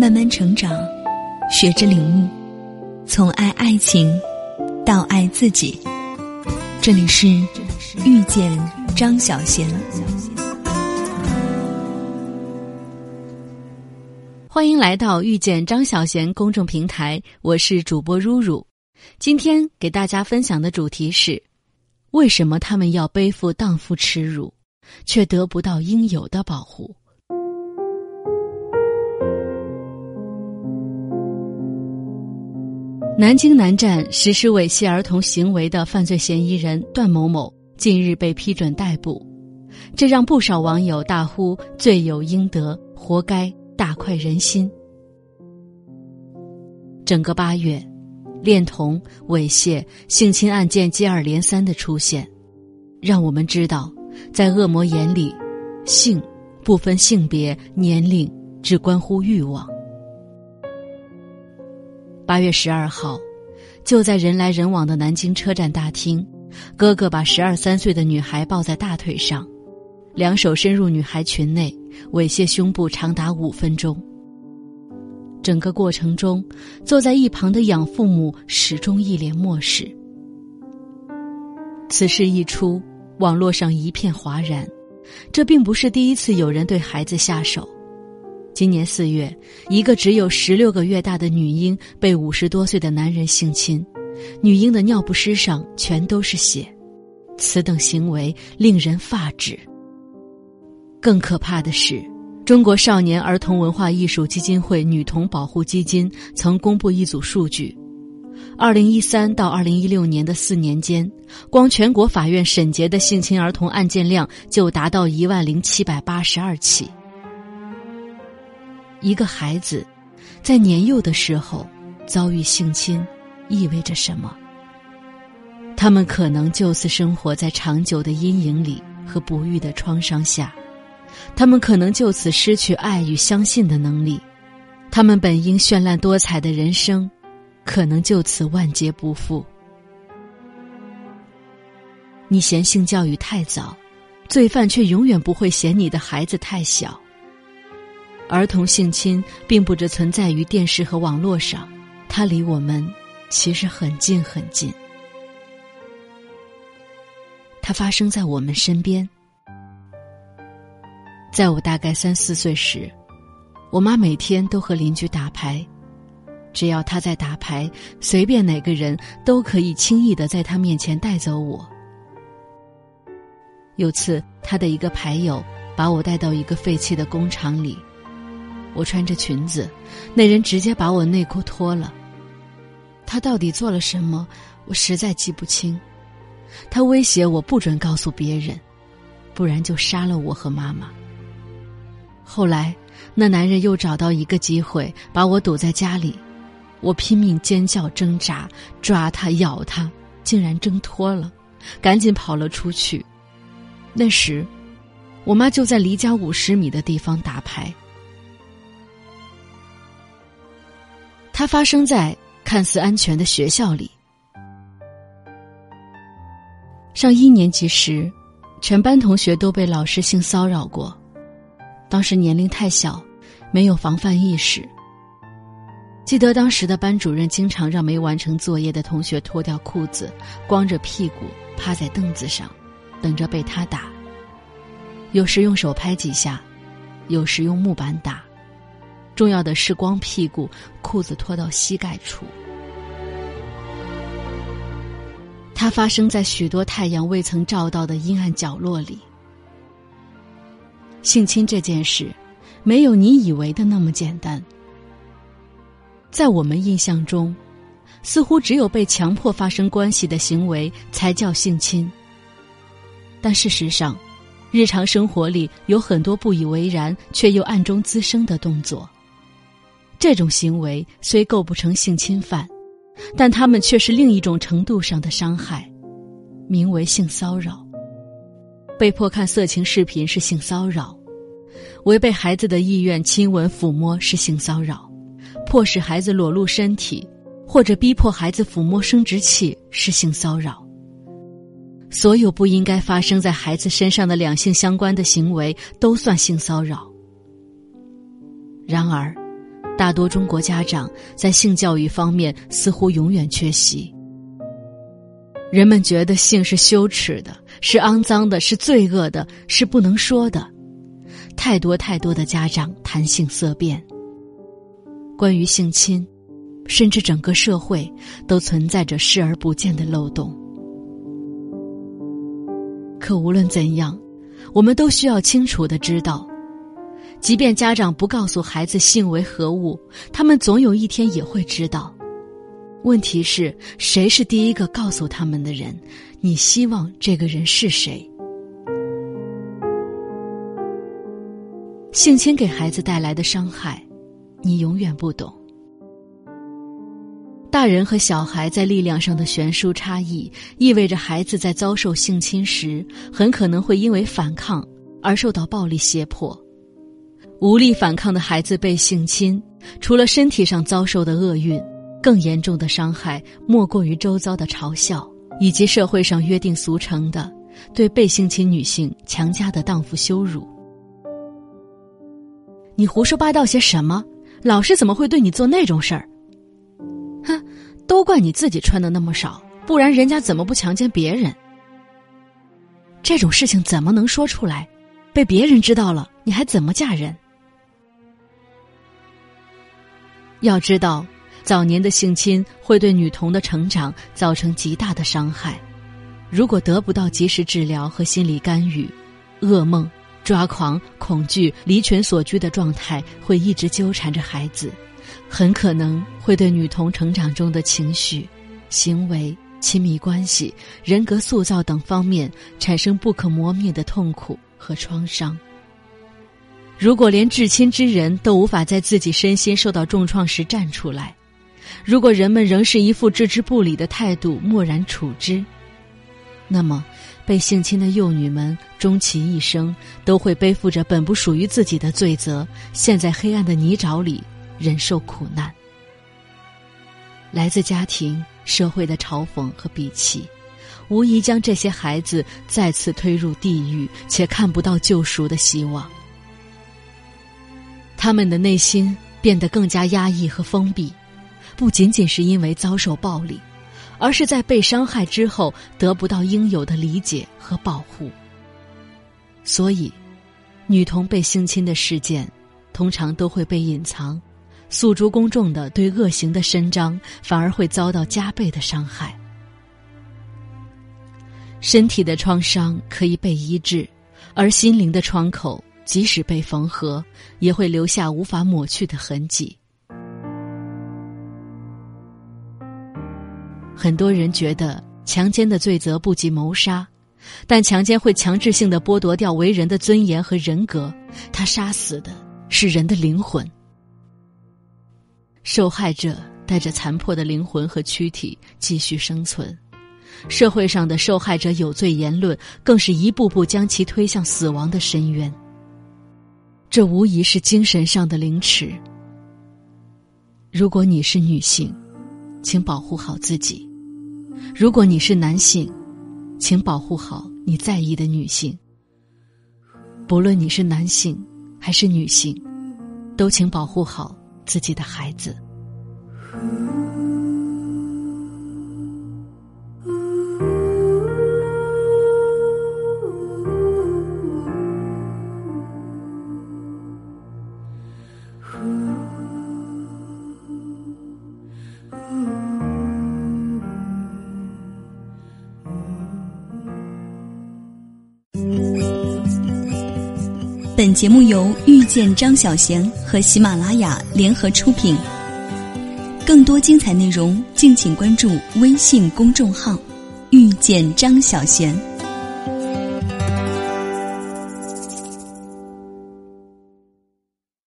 慢慢成长，学着领悟，从爱爱情到爱自己。这里是遇见张小贤，欢迎来到遇见张小贤公众平台，我是主播如如。今天给大家分享的主题是：为什么他们要背负荡妇耻辱，却得不到应有的保护？南京南站实施猥亵儿童行为的犯罪嫌疑人段某某近日被批准逮捕，这让不少网友大呼“罪有应得，活该”，大快人心。整个八月，恋童、猥亵、性侵案件接二连三的出现，让我们知道，在恶魔眼里，性不分性别、年龄，只关乎欲望。八月十二号，就在人来人往的南京车站大厅，哥哥把十二三岁的女孩抱在大腿上，两手伸入女孩裙内，猥亵胸部长达五分钟。整个过程中，坐在一旁的养父母始终一脸漠视。此事一出，网络上一片哗然，这并不是第一次有人对孩子下手。今年四月，一个只有十六个月大的女婴被五十多岁的男人性侵，女婴的尿不湿上全都是血，此等行为令人发指。更可怕的是，中国少年儿童文化艺术基金会女童保护基金曾公布一组数据：二零一三到二零一六年的四年间，光全国法院审结的性侵儿童案件量就达到一万零七百八十二起。一个孩子在年幼的时候遭遇性侵，意味着什么？他们可能就此生活在长久的阴影里和不愈的创伤下，他们可能就此失去爱与相信的能力，他们本应绚烂多彩的人生，可能就此万劫不复。你嫌性教育太早，罪犯却永远不会嫌你的孩子太小。儿童性侵并不只存在于电视和网络上，它离我们其实很近很近。它发生在我们身边。在我大概三四岁时，我妈每天都和邻居打牌，只要她在打牌，随便哪个人都可以轻易的在她面前带走我。有次，她的一个牌友把我带到一个废弃的工厂里。我穿着裙子，那人直接把我内裤脱了。他到底做了什么？我实在记不清。他威胁我不准告诉别人，不然就杀了我和妈妈。后来，那男人又找到一个机会把我堵在家里，我拼命尖叫挣扎，抓他咬他，竟然挣脱了，赶紧跑了出去。那时，我妈就在离家五十米的地方打牌。它发生在看似安全的学校里。上一年级时，全班同学都被老师性骚扰过。当时年龄太小，没有防范意识。记得当时的班主任经常让没完成作业的同学脱掉裤子，光着屁股趴在凳子上，等着被他打。有时用手拍几下，有时用木板打。重要的是，光屁股，裤子脱到膝盖处。它发生在许多太阳未曾照到的阴暗角落里。性侵这件事，没有你以为的那么简单。在我们印象中，似乎只有被强迫发生关系的行为才叫性侵。但事实上，日常生活里有很多不以为然却又暗中滋生的动作。这种行为虽构不成性侵犯，但他们却是另一种程度上的伤害，名为性骚扰。被迫看色情视频是性骚扰，违背孩子的意愿亲吻抚摸是性骚扰，迫使孩子裸露身体或者逼迫孩子抚摸生殖器是性骚扰。所有不应该发生在孩子身上的两性相关的行为都算性骚扰。然而。大多中国家长在性教育方面似乎永远缺席。人们觉得性是羞耻的，是肮脏的，是罪恶的，是不能说的。太多太多的家长谈性色变。关于性侵，甚至整个社会都存在着视而不见的漏洞。可无论怎样，我们都需要清楚的知道，即便家长不告诉孩子性为何物，他们总有一天也会知道。问题是谁是第一个告诉他们的人？你希望这个人是谁？性侵给孩子带来的伤害，你永远不懂。大人和小孩在力量上的悬殊差异，意味着孩子在遭受性侵时，很可能会因为反抗而受到暴力胁迫。无力反抗的孩子被性侵，除了身体上遭受的厄运。更严重的伤害，莫过于周遭的嘲笑，以及社会上约定俗成的对被性侵女性强加的荡妇羞辱。你胡说八道些什么？老师怎么会对你做那种事儿？哼，都怪你自己穿的那么少，不然人家怎么不强奸别人？这种事情怎么能说出来？被别人知道了，你还怎么嫁人？要知道。早年的性侵会对女童的成长造成极大的伤害，如果得不到及时治疗和心理干预，噩梦、抓狂、恐惧、离群所居的状态会一直纠缠着孩子，很可能会对女童成长中的情绪、行为、亲密关系、人格塑造等方面产生不可磨灭的痛苦和创伤。如果连至亲之人都无法在自己身心受到重创时站出来，如果人们仍是一副置之不理的态度，漠然处之，那么被性侵的幼女们终其一生都会背负着本不属于自己的罪责，陷在黑暗的泥沼里，忍受苦难。来自家庭、社会的嘲讽和鄙弃，无疑将这些孩子再次推入地狱，且看不到救赎的希望。他们的内心变得更加压抑和封闭。不仅仅是因为遭受暴力，而是在被伤害之后得不到应有的理解和保护。所以，女童被性侵的事件，通常都会被隐藏，诉诸公众的对恶行的伸张，反而会遭到加倍的伤害。身体的创伤可以被医治，而心灵的窗口，即使被缝合，也会留下无法抹去的痕迹。很多人觉得强奸的罪责不及谋杀，但强奸会强制性的剥夺掉为人的尊严和人格，他杀死的是人的灵魂。受害者带着残破的灵魂和躯体继续生存，社会上的受害者有罪言论更是一步步将其推向死亡的深渊。这无疑是精神上的凌迟。如果你是女性，请保护好自己。如果你是男性，请保护好你在意的女性。不论你是男性还是女性，都请保护好自己的孩子。本节目由遇见张小贤和喜马拉雅联合出品。更多精彩内容，敬请关注微信公众号“遇见张小贤”。